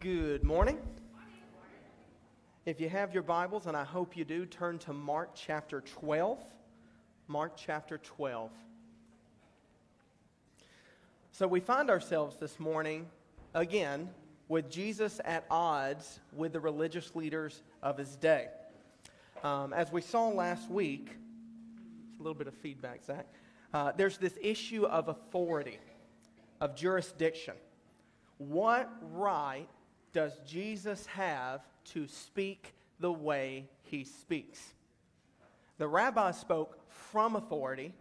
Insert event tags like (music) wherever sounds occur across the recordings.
Good morning. If you have your Bibles, and I hope you do, turn to Mark chapter 12. Mark chapter 12. So we find ourselves this morning, again, with Jesus at odds with the religious leaders of his day. Um, as we saw last week, a little bit of feedback, Zach. Uh, there's this issue of authority, of jurisdiction. What right does Jesus have to speak the way he speaks? The rabbi spoke from authority,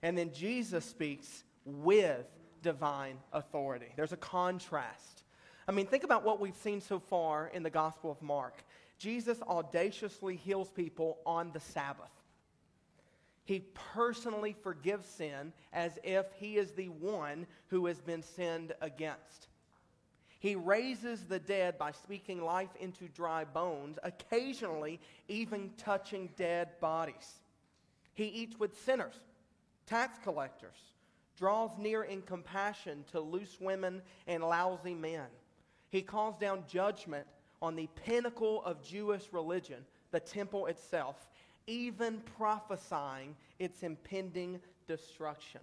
and then Jesus speaks with divine authority. There's a contrast. I mean, think about what we've seen so far in the Gospel of Mark. Jesus audaciously heals people on the Sabbath. He personally forgives sin as if he is the one who has been sinned against. He raises the dead by speaking life into dry bones, occasionally even touching dead bodies. He eats with sinners, tax collectors, draws near in compassion to loose women and lousy men. He calls down judgment on the pinnacle of Jewish religion, the temple itself, even prophesying its impending destruction.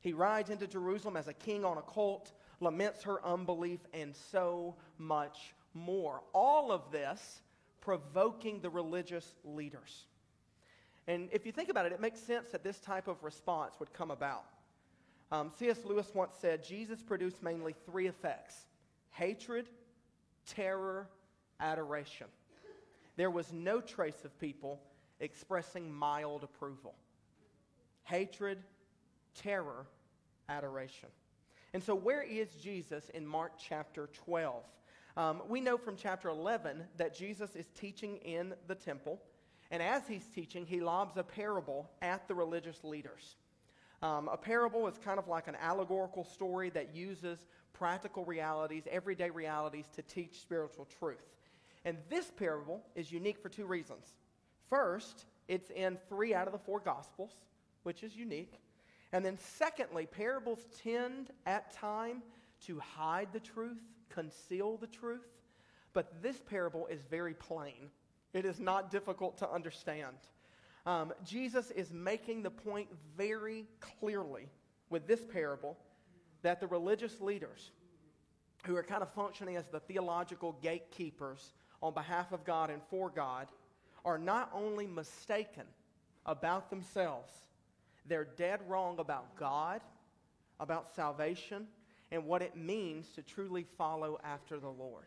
He rides into Jerusalem as a king on a colt laments her unbelief, and so much more. All of this provoking the religious leaders. And if you think about it, it makes sense that this type of response would come about. Um, C.S. Lewis once said Jesus produced mainly three effects hatred, terror, adoration. There was no trace of people expressing mild approval. Hatred, terror, adoration. And so, where is Jesus in Mark chapter 12? Um, we know from chapter 11 that Jesus is teaching in the temple. And as he's teaching, he lobs a parable at the religious leaders. Um, a parable is kind of like an allegorical story that uses practical realities, everyday realities, to teach spiritual truth. And this parable is unique for two reasons. First, it's in three out of the four Gospels, which is unique. And then, secondly, parables tend at time to hide the truth, conceal the truth. But this parable is very plain, it is not difficult to understand. Um, Jesus is making the point very clearly with this parable that the religious leaders, who are kind of functioning as the theological gatekeepers on behalf of God and for God, are not only mistaken about themselves, they're dead wrong about God, about salvation, and what it means to truly follow after the Lord.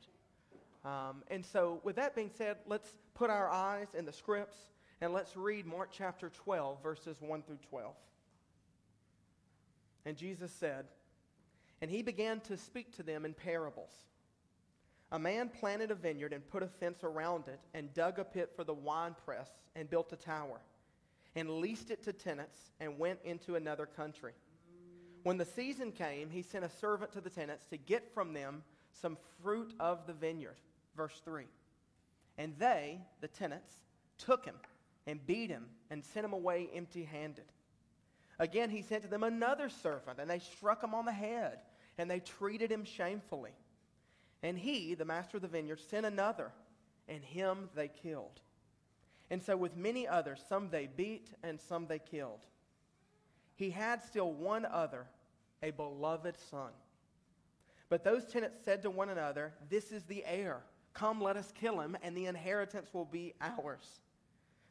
Um, and so, with that being said, let's put our eyes in the scripts and let's read Mark chapter 12, verses 1 through 12. And Jesus said, And he began to speak to them in parables. A man planted a vineyard and put a fence around it, and dug a pit for the winepress, and built a tower and leased it to tenants and went into another country. When the season came, he sent a servant to the tenants to get from them some fruit of the vineyard. Verse 3. And they, the tenants, took him and beat him and sent him away empty handed. Again, he sent to them another servant, and they struck him on the head, and they treated him shamefully. And he, the master of the vineyard, sent another, and him they killed. And so, with many others, some they beat and some they killed. He had still one other, a beloved son. But those tenants said to one another, This is the heir. Come, let us kill him, and the inheritance will be ours.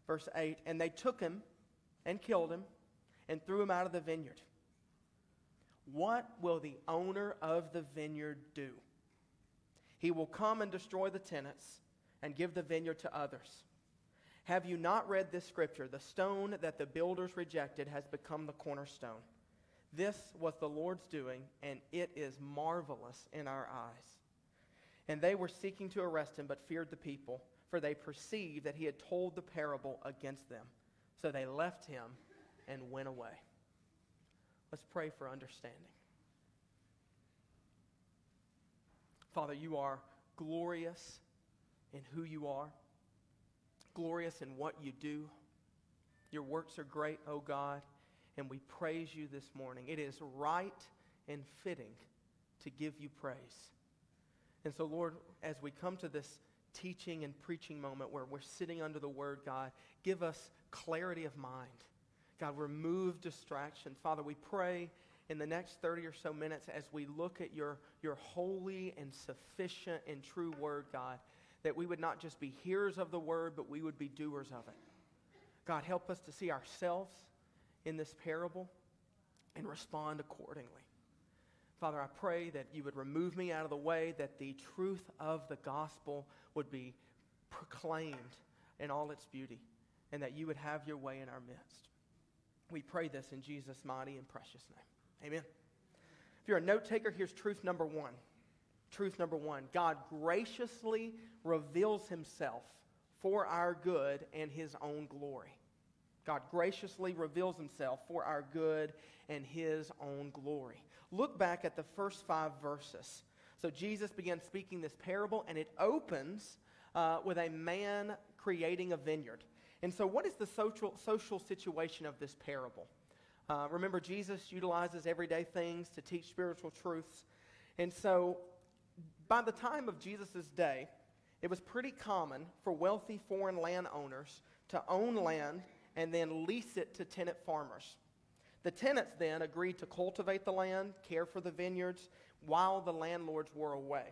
Verse 8 And they took him and killed him and threw him out of the vineyard. What will the owner of the vineyard do? He will come and destroy the tenants and give the vineyard to others. Have you not read this scripture? The stone that the builders rejected has become the cornerstone. This was the Lord's doing, and it is marvelous in our eyes. And they were seeking to arrest him, but feared the people, for they perceived that he had told the parable against them. So they left him and went away. Let's pray for understanding. Father, you are glorious in who you are glorious in what you do. Your works are great, O God, and we praise you this morning. It is right and fitting to give you praise. And so, Lord, as we come to this teaching and preaching moment where we're sitting under the Word, God, give us clarity of mind. God, remove distractions. Father, we pray in the next 30 or so minutes as we look at your, your holy and sufficient and true Word, God, that we would not just be hearers of the Word, but we would be doers of it. God, help us to see ourselves in this parable and respond accordingly. Father, I pray that you would remove me out of the way, that the truth of the gospel would be proclaimed in all its beauty, and that you would have your way in our midst. We pray this in Jesus' mighty and precious name. Amen. If you're a note taker, here's truth number one. Truth number one God graciously reveals himself for our good and his own glory. God graciously reveals himself for our good and his own glory. Look back at the first five verses. So Jesus began speaking this parable, and it opens uh, with a man creating a vineyard. And so, what is the social, social situation of this parable? Uh, remember, Jesus utilizes everyday things to teach spiritual truths. And so, by the time of Jesus' day, it was pretty common for wealthy foreign landowners to own land and then lease it to tenant farmers. The tenants then agreed to cultivate the land, care for the vineyards, while the landlords were away.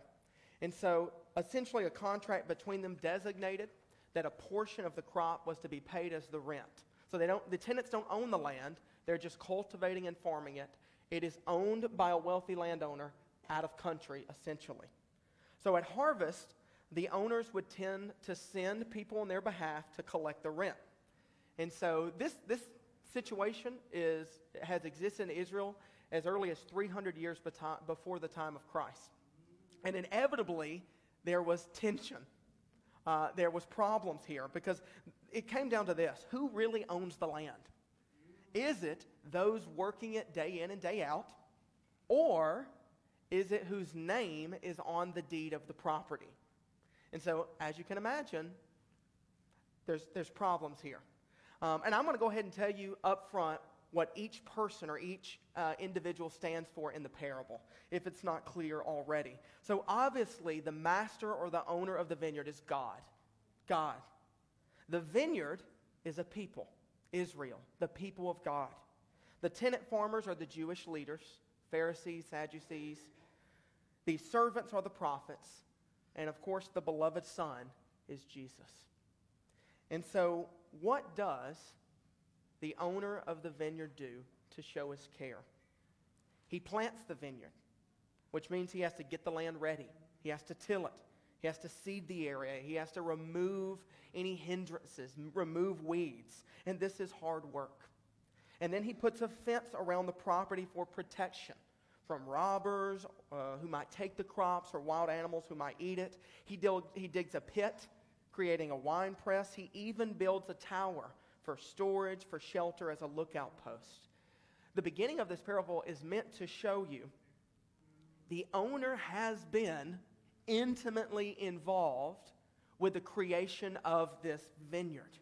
And so, essentially, a contract between them designated that a portion of the crop was to be paid as the rent. So they don't, the tenants don't own the land, they're just cultivating and farming it. It is owned by a wealthy landowner out of country, essentially. So at harvest, the owners would tend to send people on their behalf to collect the rent. And so this, this situation is, has existed in Israel as early as 300 years before the time of Christ. And inevitably, there was tension. Uh, there was problems here because it came down to this who really owns the land? Is it those working it day in and day out? Or is it whose name is on the deed of the property? And so, as you can imagine, there's, there's problems here. Um, and I'm going to go ahead and tell you up front what each person or each uh, individual stands for in the parable, if it's not clear already. So, obviously, the master or the owner of the vineyard is God. God. The vineyard is a people, Israel, the people of God. The tenant farmers are the Jewish leaders, Pharisees, Sadducees. The servants are the prophets. And of course, the beloved Son is Jesus. And so, what does the owner of the vineyard do to show his care? He plants the vineyard, which means he has to get the land ready, he has to till it. He has to seed the area. He has to remove any hindrances, remove weeds. And this is hard work. And then he puts a fence around the property for protection from robbers uh, who might take the crops or wild animals who might eat it. He, dil- he digs a pit creating a wine press. He even builds a tower for storage, for shelter, as a lookout post. The beginning of this parable is meant to show you the owner has been intimately involved with the creation of this vineyard.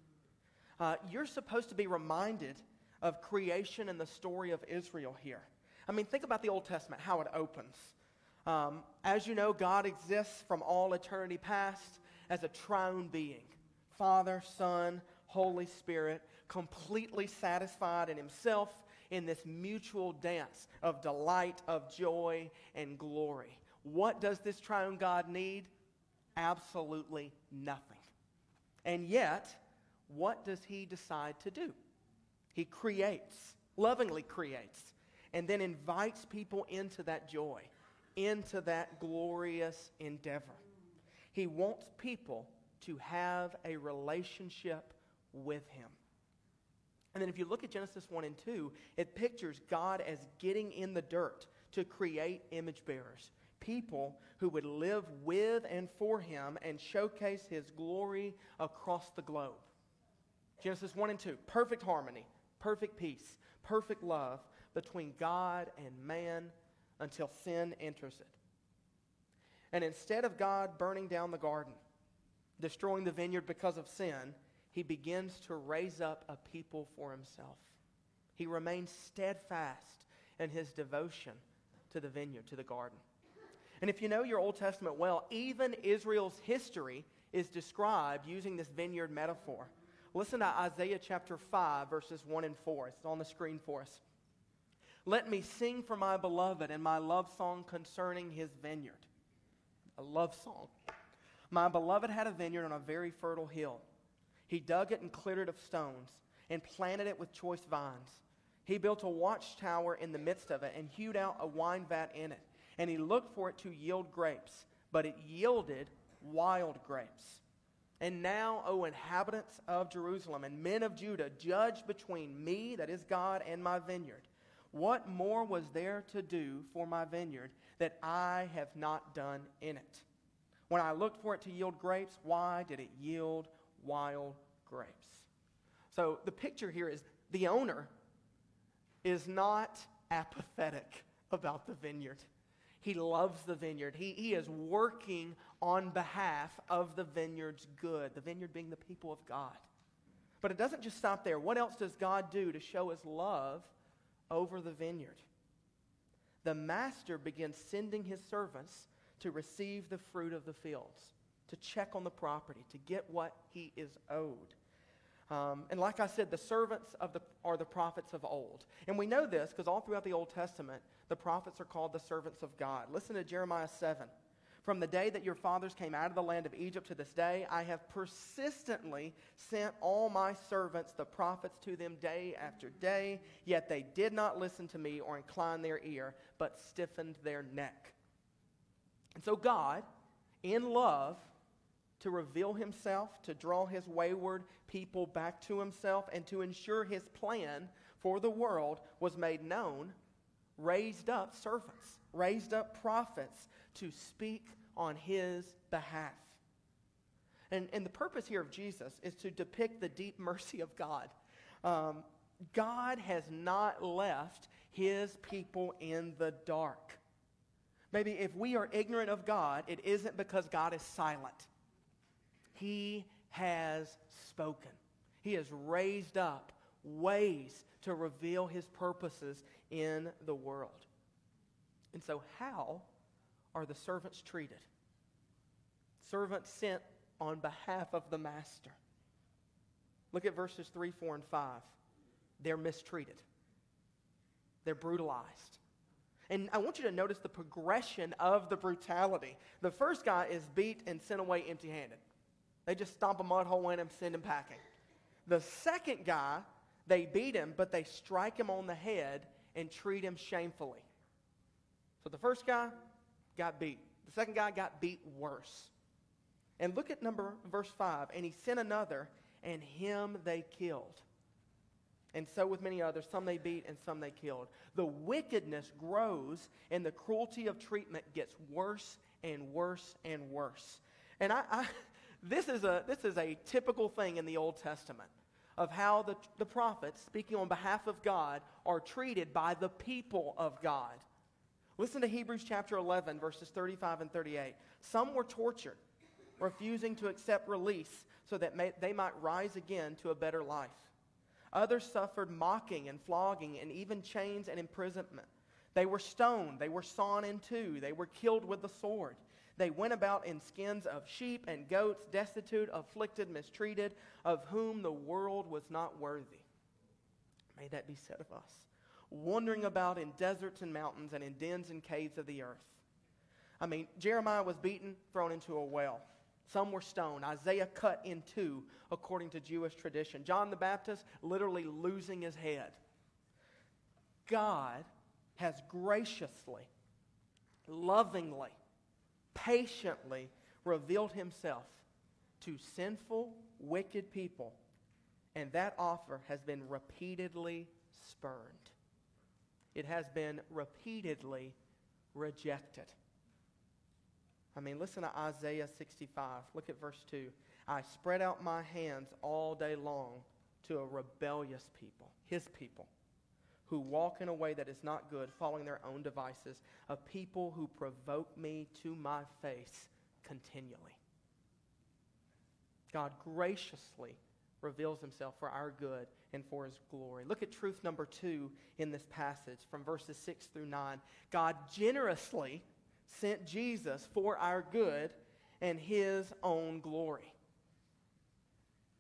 Uh, you're supposed to be reminded of creation and the story of Israel here. I mean, think about the Old Testament, how it opens. Um, as you know, God exists from all eternity past as a triune being Father, Son, Holy Spirit, completely satisfied in Himself in this mutual dance of delight, of joy, and glory. What does this triune God need? Absolutely nothing. And yet, what does He decide to do? He creates, lovingly creates, and then invites people into that joy, into that glorious endeavor. He wants people to have a relationship with Him. And then if you look at Genesis 1 and 2, it pictures God as getting in the dirt to create image bearers, people who would live with and for Him and showcase His glory across the globe. Genesis 1 and 2, perfect harmony, perfect peace, perfect love between God and man until sin enters it. And instead of God burning down the garden, destroying the vineyard because of sin, he begins to raise up a people for himself. He remains steadfast in his devotion to the vineyard, to the garden. And if you know your Old Testament well, even Israel's history is described using this vineyard metaphor. Listen to Isaiah chapter 5, verses 1 and 4. It's on the screen for us. Let me sing for my beloved and my love song concerning his vineyard. A love song. My beloved had a vineyard on a very fertile hill. He dug it and cleared it of stones and planted it with choice vines. He built a watchtower in the midst of it and hewed out a wine vat in it. And he looked for it to yield grapes, but it yielded wild grapes. And now, O inhabitants of Jerusalem and men of Judah, judge between me, that is God, and my vineyard. What more was there to do for my vineyard that I have not done in it? When I looked for it to yield grapes, why did it yield wild grapes? So the picture here is the owner is not apathetic about the vineyard. He loves the vineyard. He, he is working on behalf of the vineyard's good, the vineyard being the people of God. But it doesn't just stop there. What else does God do to show his love over the vineyard? The master begins sending his servants to receive the fruit of the fields, to check on the property, to get what he is owed. Um, and like I said, the servants of the, are the prophets of old. And we know this because all throughout the Old Testament, the prophets are called the servants of God. Listen to Jeremiah 7. From the day that your fathers came out of the land of Egypt to this day, I have persistently sent all my servants, the prophets, to them day after day, yet they did not listen to me or incline their ear, but stiffened their neck. And so God, in love, to reveal himself, to draw his wayward people back to himself, and to ensure his plan for the world was made known, raised up servants, raised up prophets to speak on his behalf. And, and the purpose here of Jesus is to depict the deep mercy of God. Um, God has not left his people in the dark. Maybe if we are ignorant of God, it isn't because God is silent. He has spoken. He has raised up ways to reveal his purposes in the world. And so, how are the servants treated? Servants sent on behalf of the master. Look at verses 3, 4, and 5. They're mistreated, they're brutalized. And I want you to notice the progression of the brutality. The first guy is beat and sent away empty handed. They just stomp a mud hole in him, send him packing. The second guy, they beat him, but they strike him on the head and treat him shamefully. So the first guy got beat. The second guy got beat worse. And look at number verse 5. And he sent another, and him they killed. And so with many others, some they beat and some they killed. The wickedness grows, and the cruelty of treatment gets worse and worse and worse. And I, I (laughs) this is a, this is a typical thing in the Old Testament of how the, the prophets, speaking on behalf of God, are treated by the people of God. Listen to Hebrews chapter 11, verses 35 and 38. Some were tortured, refusing to accept release so that may, they might rise again to a better life. Others suffered mocking and flogging and even chains and imprisonment. They were stoned, they were sawn in two, they were killed with the sword. They went about in skins of sheep and goats, destitute, afflicted, mistreated, of whom the world was not worthy. May that be said of us. Wandering about in deserts and mountains and in dens and caves of the earth. I mean, Jeremiah was beaten, thrown into a well. Some were stoned. Isaiah cut in two, according to Jewish tradition. John the Baptist literally losing his head. God has graciously, lovingly, patiently revealed himself to sinful, wicked people, and that offer has been repeatedly spurned. It has been repeatedly rejected. I mean, listen to Isaiah 65. Look at verse 2. I spread out my hands all day long to a rebellious people, his people who walk in a way that is not good, following their own devices, a people who provoke me to my face continually. God graciously reveals himself for our good and for his glory. Look at truth number two in this passage from verses 6 through 9. God generously sent Jesus for our good and his own glory.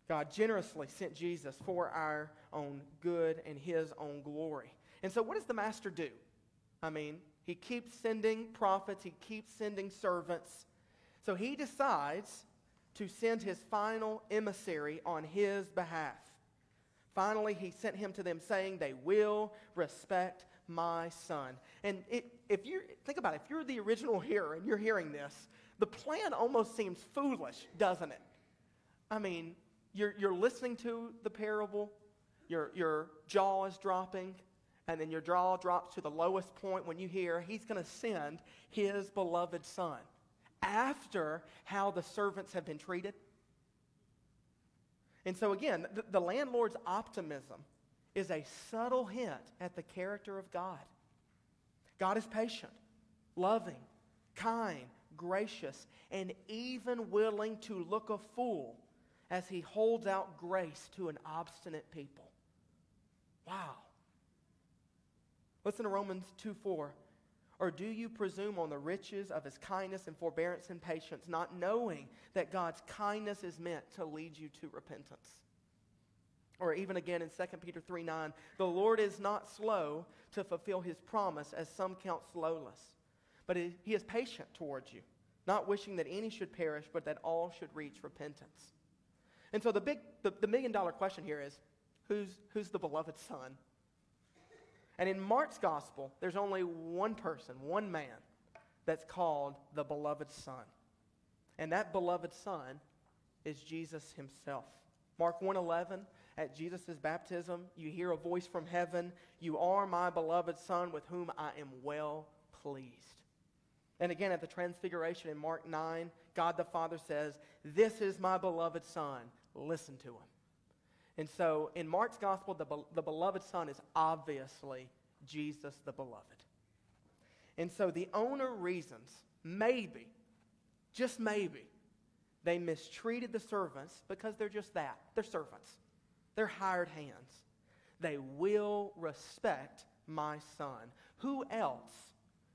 God generously sent Jesus for our own good and his own glory. And so, what does the master do? I mean, he keeps sending prophets, he keeps sending servants. So, he decides to send his final emissary on his behalf. Finally, he sent him to them saying, They will respect my son. And it, if you think about it, if you're the original hearer and you're hearing this, the plan almost seems foolish, doesn't it? I mean, you're, you're listening to the parable, your, your jaw is dropping, and then your jaw drops to the lowest point when you hear he's going to send his beloved son after how the servants have been treated. And so, again, the, the landlord's optimism is a subtle hint at the character of God. God is patient, loving, kind, gracious, and even willing to look a fool as he holds out grace to an obstinate people. Wow. Listen to Romans 2 4. Or do you presume on the riches of his kindness and forbearance and patience, not knowing that God's kindness is meant to lead you to repentance? Or even again in 2 Peter 3 9, the Lord is not slow to fulfill his promise, as some count slowness, but he is patient towards you, not wishing that any should perish, but that all should reach repentance. And so the big, the, the million dollar question here is who's, who's the beloved son? And in Mark's gospel, there's only one person, one man, that's called the beloved son. And that beloved son is Jesus himself. Mark 1:11 at Jesus' baptism, you hear a voice from heaven, "You are my beloved son with whom I am well pleased." And again at the transfiguration in Mark 9, God the Father says, "This is my beloved son, listen to him." And so in Mark's gospel, the, the beloved son is obviously Jesus the beloved. And so the owner reasons, maybe, just maybe, they mistreated the servants because they're just that. They're servants, they're hired hands. They will respect my son. Who else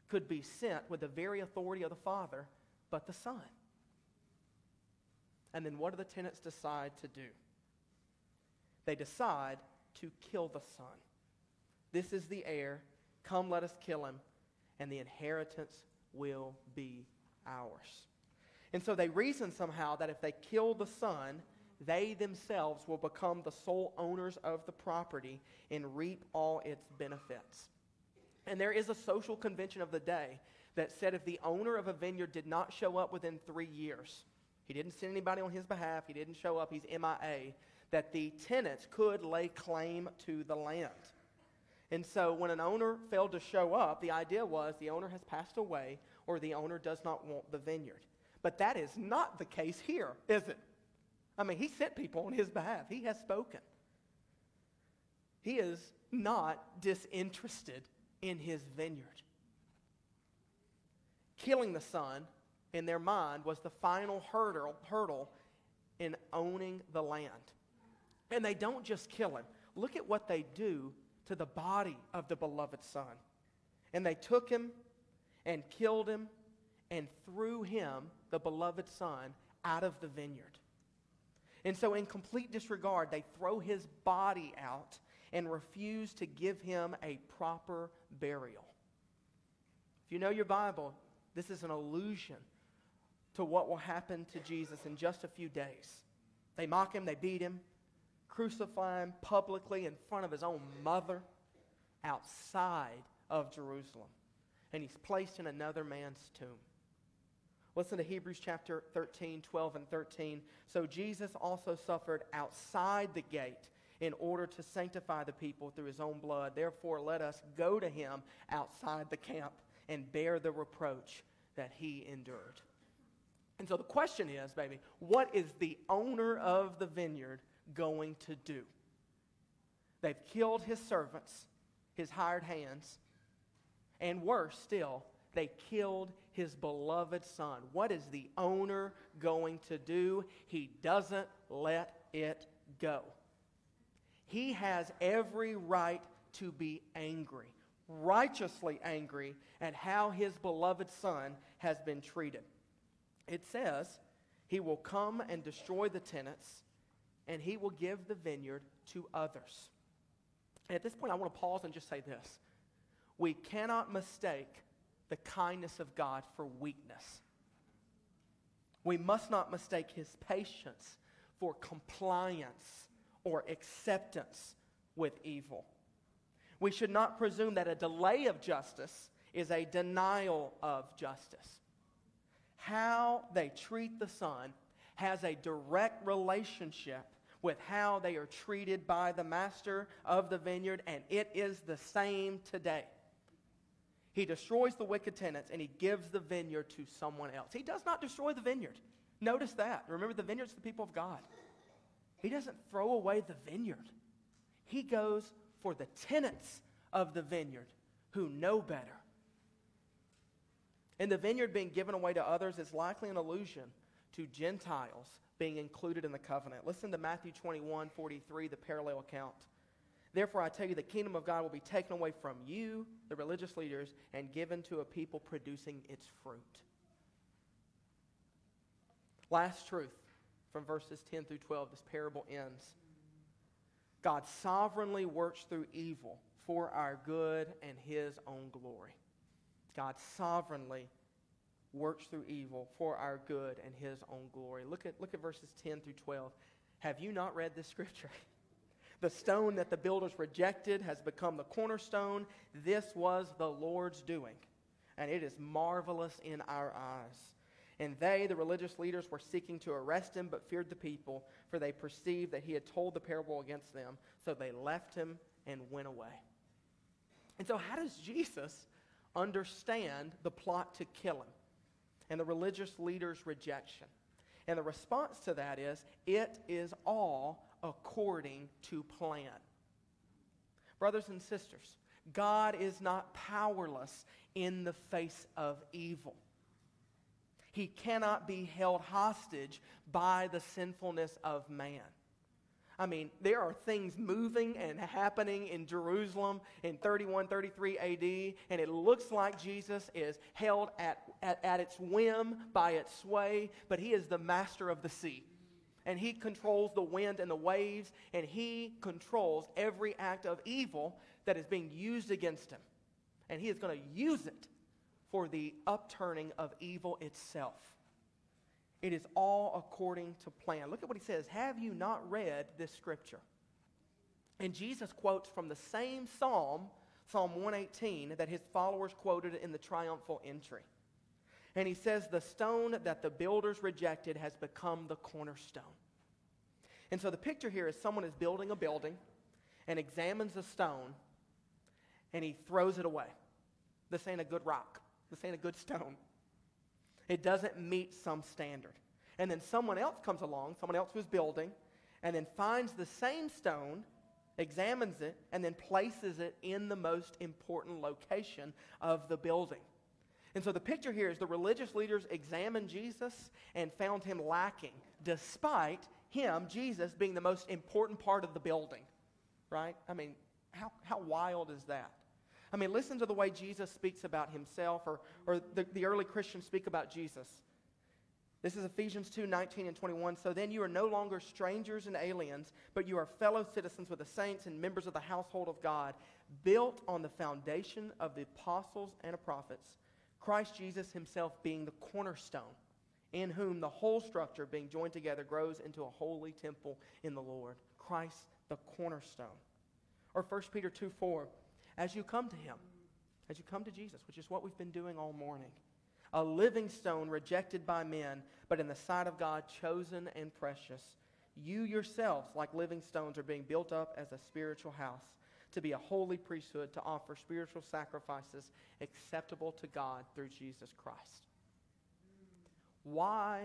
could be sent with the very authority of the Father but the Son? And then what do the tenants decide to do? They decide to kill the son. This is the heir. Come, let us kill him, and the inheritance will be ours. And so they reason somehow that if they kill the son, they themselves will become the sole owners of the property and reap all its benefits. And there is a social convention of the day that said if the owner of a vineyard did not show up within three years, he didn't send anybody on his behalf, he didn't show up, he's MIA, that the tenants could lay claim to the land. And so when an owner failed to show up, the idea was the owner has passed away or the owner does not want the vineyard. But that is not the case here, is it? I mean, he sent people on his behalf, he has spoken. He is not disinterested in his vineyard. Killing the son, in their mind, was the final hurdle, hurdle in owning the land. And they don't just kill him. Look at what they do to the body of the beloved son. And they took him and killed him and threw him, the beloved son, out of the vineyard. And so, in complete disregard, they throw his body out and refuse to give him a proper burial. If you know your Bible, this is an allusion to what will happen to Jesus in just a few days. They mock him, they beat him, crucify him publicly in front of his own mother outside of Jerusalem. And he's placed in another man's tomb. Listen to Hebrews chapter 13, 12, and 13. So Jesus also suffered outside the gate in order to sanctify the people through his own blood. Therefore, let us go to him outside the camp and bear the reproach that he endured. And so the question is, baby, what is the owner of the vineyard going to do? They've killed his servants, his hired hands, and worse still, they killed his beloved son. What is the owner going to do? He doesn't let it go. He has every right to be angry. righteously angry at how his beloved son has been treated. It says, He will come and destroy the tenants, and he will give the vineyard to others. And at this point, I want to pause and just say this. We cannot mistake the kindness of God for weakness. We must not mistake his patience for compliance or acceptance with evil. We should not presume that a delay of justice is a denial of justice. How they treat the son has a direct relationship with how they are treated by the master of the vineyard, and it is the same today. He destroys the wicked tenants and he gives the vineyard to someone else. He does not destroy the vineyard. Notice that. Remember, the vineyard's the people of God. He doesn't throw away the vineyard, he goes for the tenants of the vineyard who know better. And the vineyard being given away to others is likely an allusion to Gentiles being included in the covenant. Listen to Matthew 21 43, the parallel account. Therefore, I tell you, the kingdom of God will be taken away from you, the religious leaders, and given to a people producing its fruit. Last truth from verses 10 through 12, this parable ends. God sovereignly works through evil for our good and his own glory. God sovereignly works through evil for our good and his own glory. Look at, look at verses 10 through 12. Have you not read this scripture? (laughs) The stone that the builders rejected has become the cornerstone. This was the Lord's doing, and it is marvelous in our eyes. And they, the religious leaders, were seeking to arrest him, but feared the people, for they perceived that he had told the parable against them. So they left him and went away. And so, how does Jesus understand the plot to kill him and the religious leaders' rejection? And the response to that is it is all according to plan. Brothers and sisters, God is not powerless in the face of evil. He cannot be held hostage by the sinfulness of man. I mean, there are things moving and happening in Jerusalem in 31, 33 AD, and it looks like Jesus is held at, at, at its whim by its sway, but he is the master of the sea and he controls the wind and the waves, and he controls every act of evil that is being used against him. And he is going to use it for the upturning of evil itself. It is all according to plan. Look at what he says Have you not read this scripture? And Jesus quotes from the same psalm, Psalm 118, that his followers quoted in the triumphal entry. And he says, The stone that the builders rejected has become the cornerstone. And so the picture here is someone is building a building and examines a stone and he throws it away. This ain't a good rock. This ain't a good stone. It doesn't meet some standard. And then someone else comes along, someone else who's building, and then finds the same stone, examines it, and then places it in the most important location of the building. And so the picture here is the religious leaders examined Jesus and found him lacking, despite him, Jesus, being the most important part of the building. Right? I mean, how, how wild is that? I mean, listen to the way Jesus speaks about himself, or, or the, the early Christians speak about Jesus. This is Ephesians 2 19 and 21. So then you are no longer strangers and aliens, but you are fellow citizens with the saints and members of the household of God, built on the foundation of the apostles and the prophets Christ Jesus himself being the cornerstone, in whom the whole structure, being joined together, grows into a holy temple in the Lord. Christ the cornerstone. Or 1 Peter 2 4, as you come to him, as you come to Jesus, which is what we've been doing all morning, a living stone rejected by men, but in the sight of God, chosen and precious. You yourselves, like living stones, are being built up as a spiritual house to be a holy priesthood, to offer spiritual sacrifices acceptable to God through Jesus Christ. Why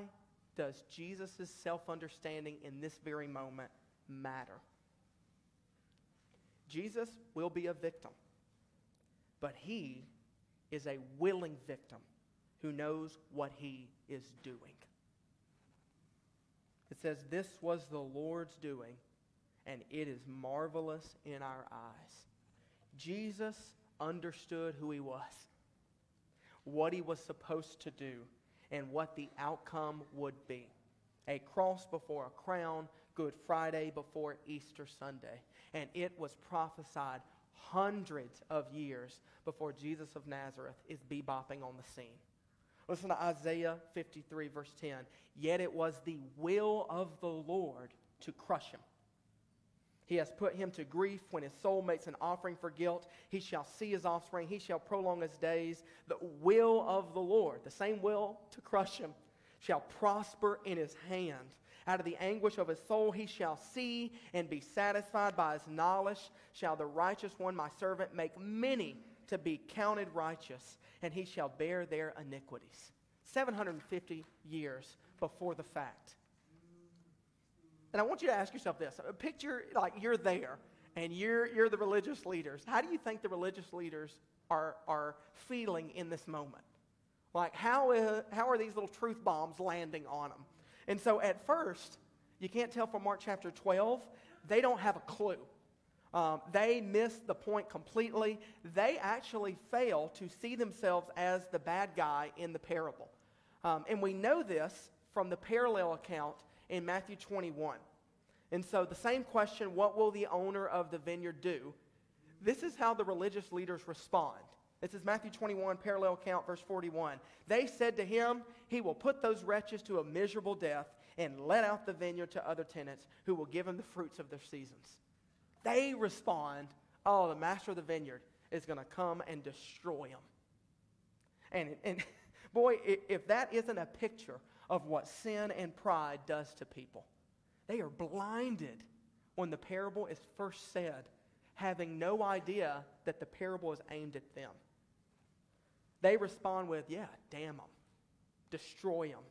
does Jesus' self understanding in this very moment matter? Jesus will be a victim, but he is a willing victim who knows what he is doing. It says, This was the Lord's doing and it is marvelous in our eyes. Jesus understood who he was, what he was supposed to do, and what the outcome would be. A cross before a crown, Good Friday before Easter Sunday. And it was prophesied hundreds of years before Jesus of Nazareth is bebopping on the scene. Listen to Isaiah 53, verse 10. Yet it was the will of the Lord to crush him. He has put him to grief when his soul makes an offering for guilt. He shall see his offspring. He shall prolong his days. The will of the Lord, the same will to crush him, shall prosper in his hand. Out of the anguish of his soul he shall see and be satisfied by his knowledge. Shall the righteous one, my servant, make many to be counted righteous, and he shall bear their iniquities. 750 years before the fact. And I want you to ask yourself this. Picture like you're there and you're, you're the religious leaders. How do you think the religious leaders are, are feeling in this moment? Like, how, uh, how are these little truth bombs landing on them? And so at first, you can't tell from Mark chapter 12, they don't have a clue. Um, they miss the point completely. They actually fail to see themselves as the bad guy in the parable. Um, and we know this from the parallel account in Matthew 21. And so, the same question what will the owner of the vineyard do? This is how the religious leaders respond. This is Matthew 21, parallel account, verse 41. They said to him, He will put those wretches to a miserable death and let out the vineyard to other tenants who will give him the fruits of their seasons. They respond, Oh, the master of the vineyard is going to come and destroy them. And, and (laughs) boy, if that isn't a picture of what sin and pride does to people, they are blinded when the parable is first said, having no idea that the parable is aimed at them. They respond with, Yeah, damn them, destroy them,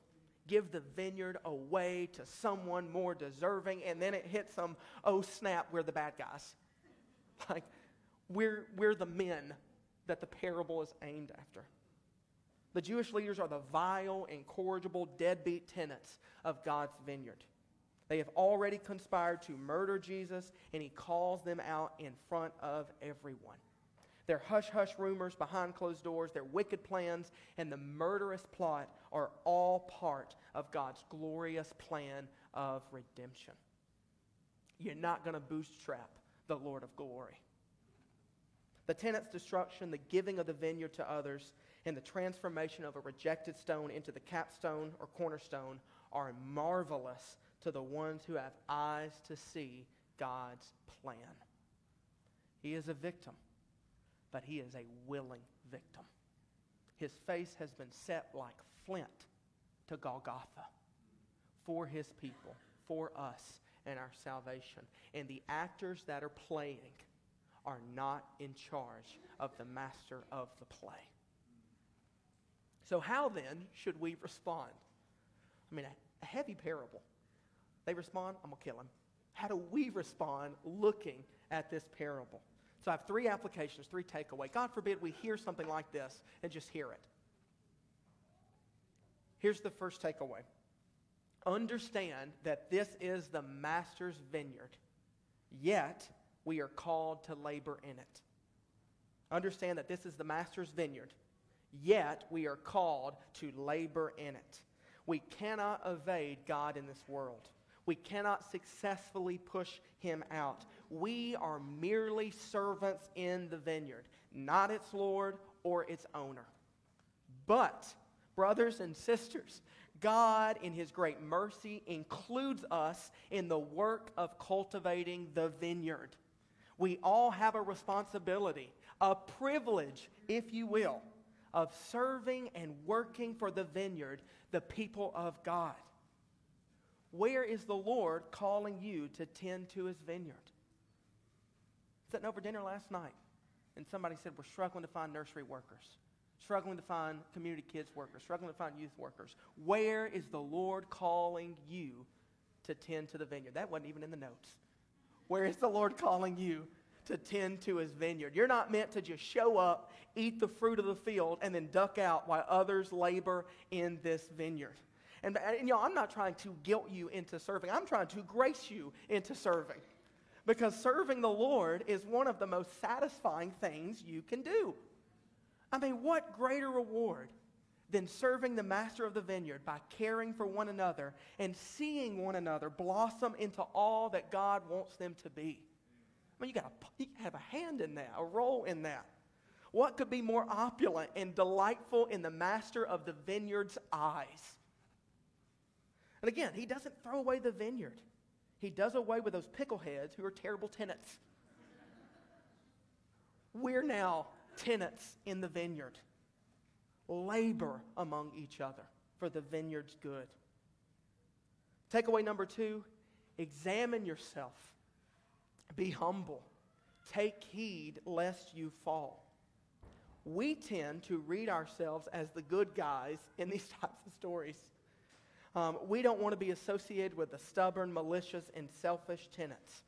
give the vineyard away to someone more deserving, and then it hits them, oh snap, we're the bad guys. (laughs) Like, we're, we're the men that the parable is aimed after. The Jewish leaders are the vile, incorrigible, deadbeat tenants of God's vineyard. They have already conspired to murder Jesus, and he calls them out in front of everyone their hush hush rumors behind closed doors, their wicked plans, and the murderous plot are all part of God's glorious plan of redemption. You're not going to bootstrap the Lord of glory. The tenant's destruction, the giving of the vineyard to others, and the transformation of a rejected stone into the capstone or cornerstone are marvelous to the ones who have eyes to see God's plan. He is a victim but he is a willing victim. His face has been set like flint to Golgotha for his people, for us, and our salvation. And the actors that are playing are not in charge of the master of the play. So, how then should we respond? I mean, a, heavy parable. They respond, I'm going to kill him. How do we respond looking at this parable? So I have three applications, three takeaway. God forbid we hear something like this and just hear it. Here's the first takeaway understand that this is the master's vineyard, yet we are called to labor in it. Understand that this is the master's vineyard, yet we are called to labor in it. We cannot evade God in this world. We cannot successfully push him out. We are merely servants in the vineyard, not its Lord or its owner. But, brothers and sisters, God, in his great mercy, includes us in the work of cultivating the vineyard. We all have a responsibility, a privilege, if you will, of serving and working for the vineyard, the people of God. Where is the Lord calling you to tend to his vineyard? Sitting over dinner last night, and somebody said, We're struggling to find nursery workers, struggling to find community kids workers, struggling to find youth workers. Where is the Lord calling you to tend to the vineyard? That wasn't even in the notes. Where is the Lord calling you to tend to his vineyard? You're not meant to just show up, eat the fruit of the field, and then duck out while others labor in this vineyard. And, and know, I'm not trying to guilt you into serving. I'm trying to grace you into serving. Because serving the Lord is one of the most satisfying things you can do. I mean, what greater reward than serving the master of the vineyard by caring for one another and seeing one another blossom into all that God wants them to be? I mean, you got to have a hand in that, a role in that. What could be more opulent and delightful in the master of the vineyard's eyes? And again, he doesn't throw away the vineyard. He does away with those pickleheads who are terrible tenants. We're now tenants in the vineyard. Labor among each other for the vineyard's good. Takeaway number two examine yourself, be humble, take heed lest you fall. We tend to read ourselves as the good guys in these (laughs) types of stories. Um, we don't want to be associated with the stubborn, malicious, and selfish tenants.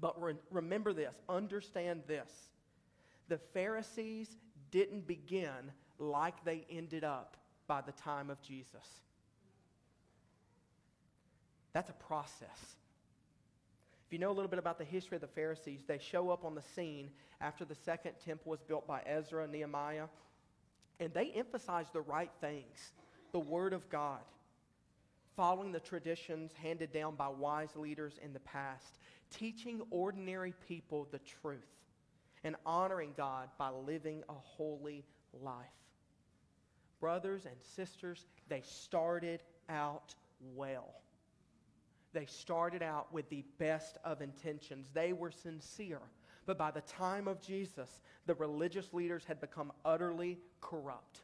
But re- remember this, understand this. The Pharisees didn't begin like they ended up by the time of Jesus. That's a process. If you know a little bit about the history of the Pharisees, they show up on the scene after the second temple was built by Ezra and Nehemiah, and they emphasize the right things the Word of God, following the traditions handed down by wise leaders in the past, teaching ordinary people the truth, and honoring God by living a holy life. Brothers and sisters, they started out well. They started out with the best of intentions. They were sincere. But by the time of Jesus, the religious leaders had become utterly corrupt.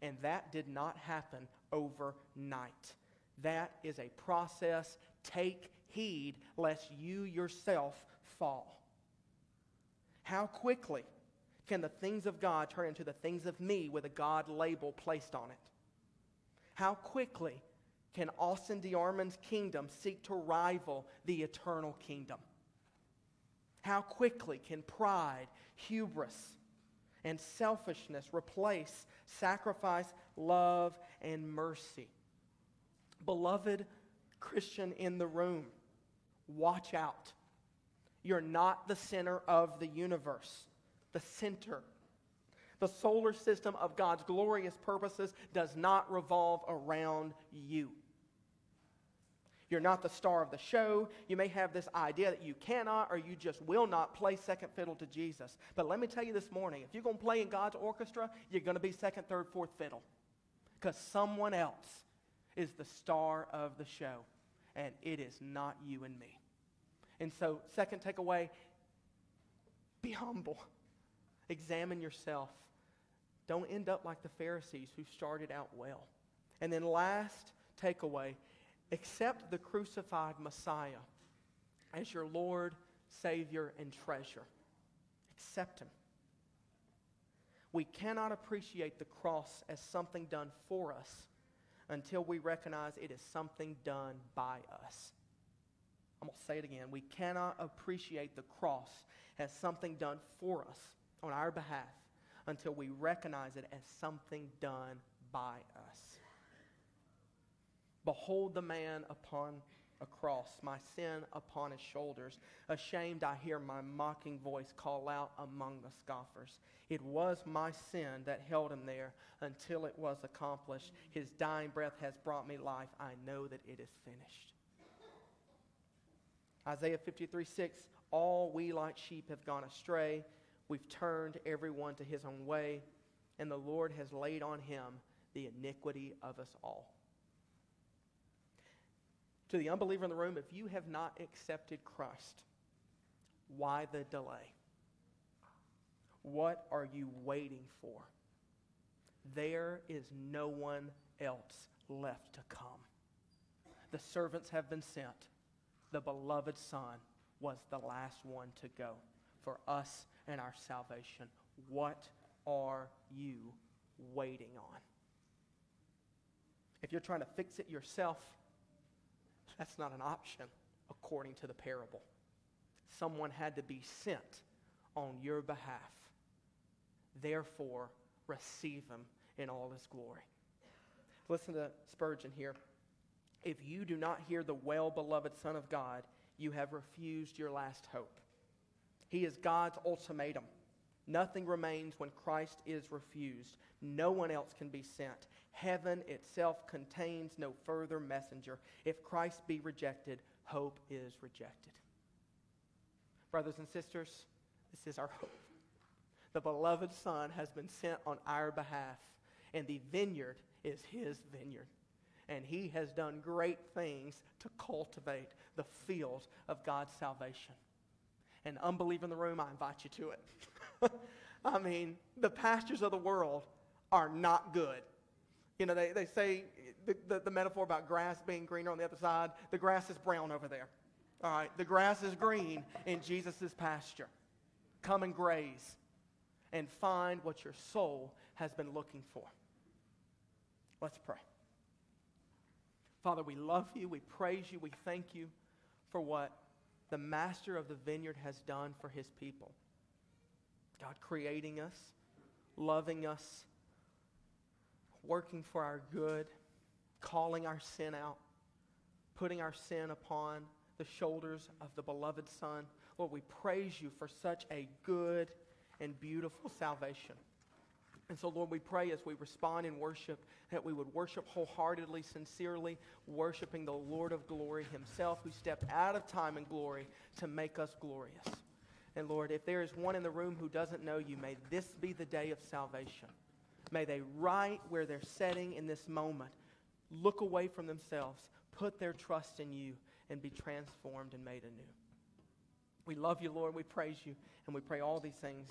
And that did not happen overnight. That is a process. Take heed lest you yourself fall. How quickly can the things of God turn into the things of me with a God label placed on it? How quickly can Austin DeArmond's kingdom seek to rival the eternal kingdom? How quickly can pride, hubris, and selfishness replace sacrifice, love, and mercy? Beloved Christian in the room, watch out. You're not the center of the universe, the center. The solar system of God's glorious purposes does not revolve around you. You're not the star of the show. You may have this idea that you cannot or you just will not play second fiddle to Jesus. But let me tell you this morning if you're going to play in God's orchestra, you're going to be second, third, fourth fiddle. Because someone else is the star of the show, and it is not you and me. And so, second takeaway be humble, examine yourself. Don't end up like the Pharisees who started out well. And then, last takeaway Accept the crucified Messiah as your Lord, Savior, and treasure. Accept Him. We cannot appreciate the cross as something done for us until we recognize it is something done by us. I'm going to say it again. We cannot appreciate the cross as something done for us on our behalf until we recognize it as something done by us. Behold the man upon a cross, my sin upon his shoulders. Ashamed, I hear my mocking voice call out among the scoffers. It was my sin that held him there until it was accomplished. His dying breath has brought me life. I know that it is finished. Isaiah 53 6 All we like sheep have gone astray. We've turned everyone to his own way, and the Lord has laid on him the iniquity of us all. To the unbeliever in the room, if you have not accepted Christ, why the delay? What are you waiting for? There is no one else left to come. The servants have been sent. The beloved Son was the last one to go for us and our salvation. What are you waiting on? If you're trying to fix it yourself, that's not an option according to the parable. Someone had to be sent on your behalf. Therefore, receive him in all his glory. Listen to Spurgeon here. If you do not hear the well beloved Son of God, you have refused your last hope. He is God's ultimatum. Nothing remains when Christ is refused. No one else can be sent. Heaven itself contains no further messenger. If Christ be rejected, hope is rejected. Brothers and sisters, this is our hope. The beloved Son has been sent on our behalf, and the vineyard is his vineyard. And he has done great things to cultivate the field of God's salvation. And unbelief in the room, I invite you to it. (laughs) I mean, the pastures of the world are not good. You know, they, they say the, the, the, metaphor about grass being greener on the other side, the grass is brown over there. All right, the grass is green in Jesus' pasture. Come and graze and find what your soul has been looking for. Let's pray. Father, we love you, we praise you, we thank you for what the master of the vineyard has done for his people. God, creating us, loving us, working for our good, calling our sin out, putting our sin upon the shoulders of the beloved Son. Lord, we praise you for such a good and beautiful salvation. And so, Lord, we pray as we respond in worship that we would worship wholeheartedly, sincerely, worshiping the Lord of glory himself who stepped out of time and glory to make us glorious. And Lord, if there is one in the room who doesn't know you, may this be the day of salvation. May they, right where they're sitting in this moment, look away from themselves, put their trust in you, and be transformed and made anew. We love you, Lord. We praise you, and we pray all these things